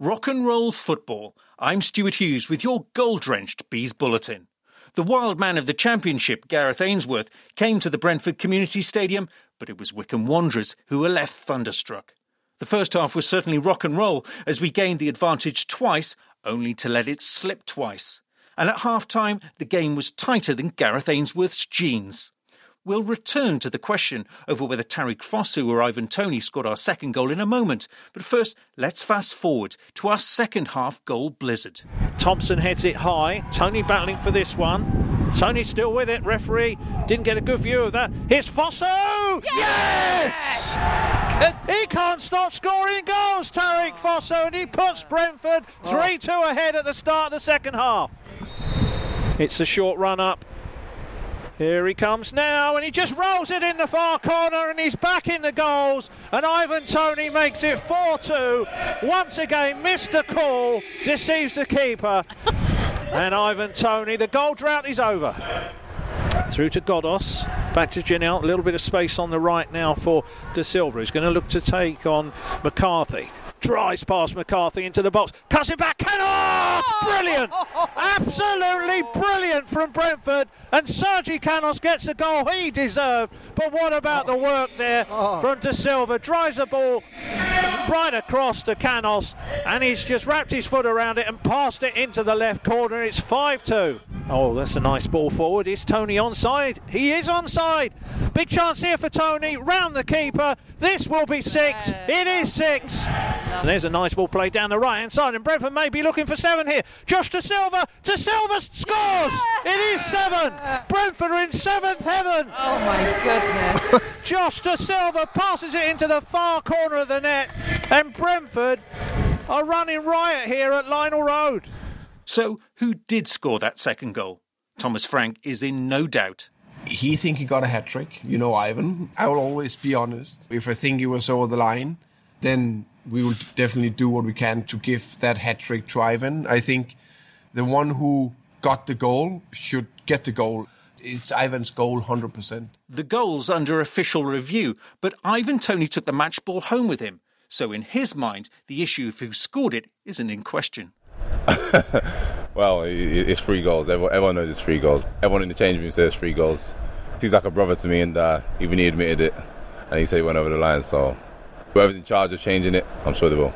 Rock and roll football. I'm Stuart Hughes with your gold drenched Bees Bulletin. The wild man of the championship, Gareth Ainsworth, came to the Brentford Community Stadium, but it was Wycombe Wanderers who were left thunderstruck. The first half was certainly rock and roll as we gained the advantage twice, only to let it slip twice. And at half time, the game was tighter than Gareth Ainsworth's jeans. We'll return to the question over whether Tarique Fosu or Ivan Toney scored our second goal in a moment. But first, let's fast forward to our second half goal blizzard. Thompson heads it high. Toney battling for this one. Toney still with it. Referee didn't get a good view of that. Here's Fosu! Yes! yes! He can't stop scoring goals, Tarique Fosu, and he puts Brentford 3 2 ahead at the start of the second half. It's a short run up. Here he comes now, and he just rolls it in the far corner, and he's back in the goals. And Ivan Toney makes it 4 2. Once again, missed a call, deceives the keeper. and Ivan Toney, the goal drought is over. Through to Godos, back to Janelt, a little bit of space on the right now for Dasilva. He's going to look to take on McCarthy drives past McCarthy into the box, cuts it back, Canos! Oh! Brilliant! Absolutely brilliant from Brentford. And Sergi Canos gets the goal he deserved. But what about the work there oh. Oh. from Dasilva? Drives the ball right across to Canos, and he's just wrapped his foot around it and passed it into the left corner. It's 5 2. Oh, that's a nice ball forward. Is Toney onside? He is onside. Big chance here for Toney. Round the keeper. This will be six. It is six. And there's a nice ball played down the right hand side, and Brentford may be looking for seven here. Josh Dasilva. De Silva scores. It is seven. Brentford are in seventh heaven. Oh my goodness. Josh Dasilva passes it into the far corner of the net, and Brentford are running riot here at Lionel Road. So, who did score that second goal? Thomas Frank is in no doubt. He think he got a hat trick. You know, Ivan. I will always be honest. If I think he was over the line, then we will definitely do what we can to give that hat trick to Ivan. I think the one who got the goal should get the goal. It's Ivan's goal 100%. The goal's under official review, but Ivan Toney took the match ball home with him. So, in his mind, the issue of who scored it isn't in question. well, it's three goals. Everyone knows it's three goals. Everyone in the change room says three goals. He's like a brother to me, and uh, even he admitted it, and he said he went over the line. So, whoever's in charge of changing it, I'm sure they will.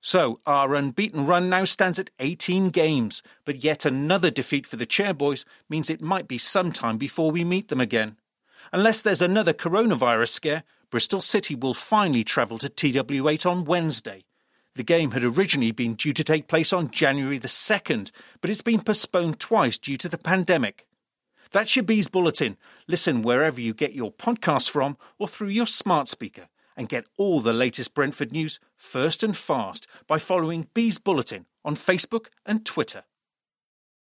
So, our unbeaten run now stands at 18 games, but yet another defeat for the Chairboys means it might be some time before we meet them again. Unless there's another coronavirus scare, Bristol City will finally travel to TW8 on Wednesday. The game had originally been due to take place on January the 2nd, but it's been postponed twice due to the pandemic. That's your Bees Bulletin. Listen wherever you get your podcasts from or through your smart speaker and get all the latest Brentford news first and fast by following Bees Bulletin on Facebook and Twitter.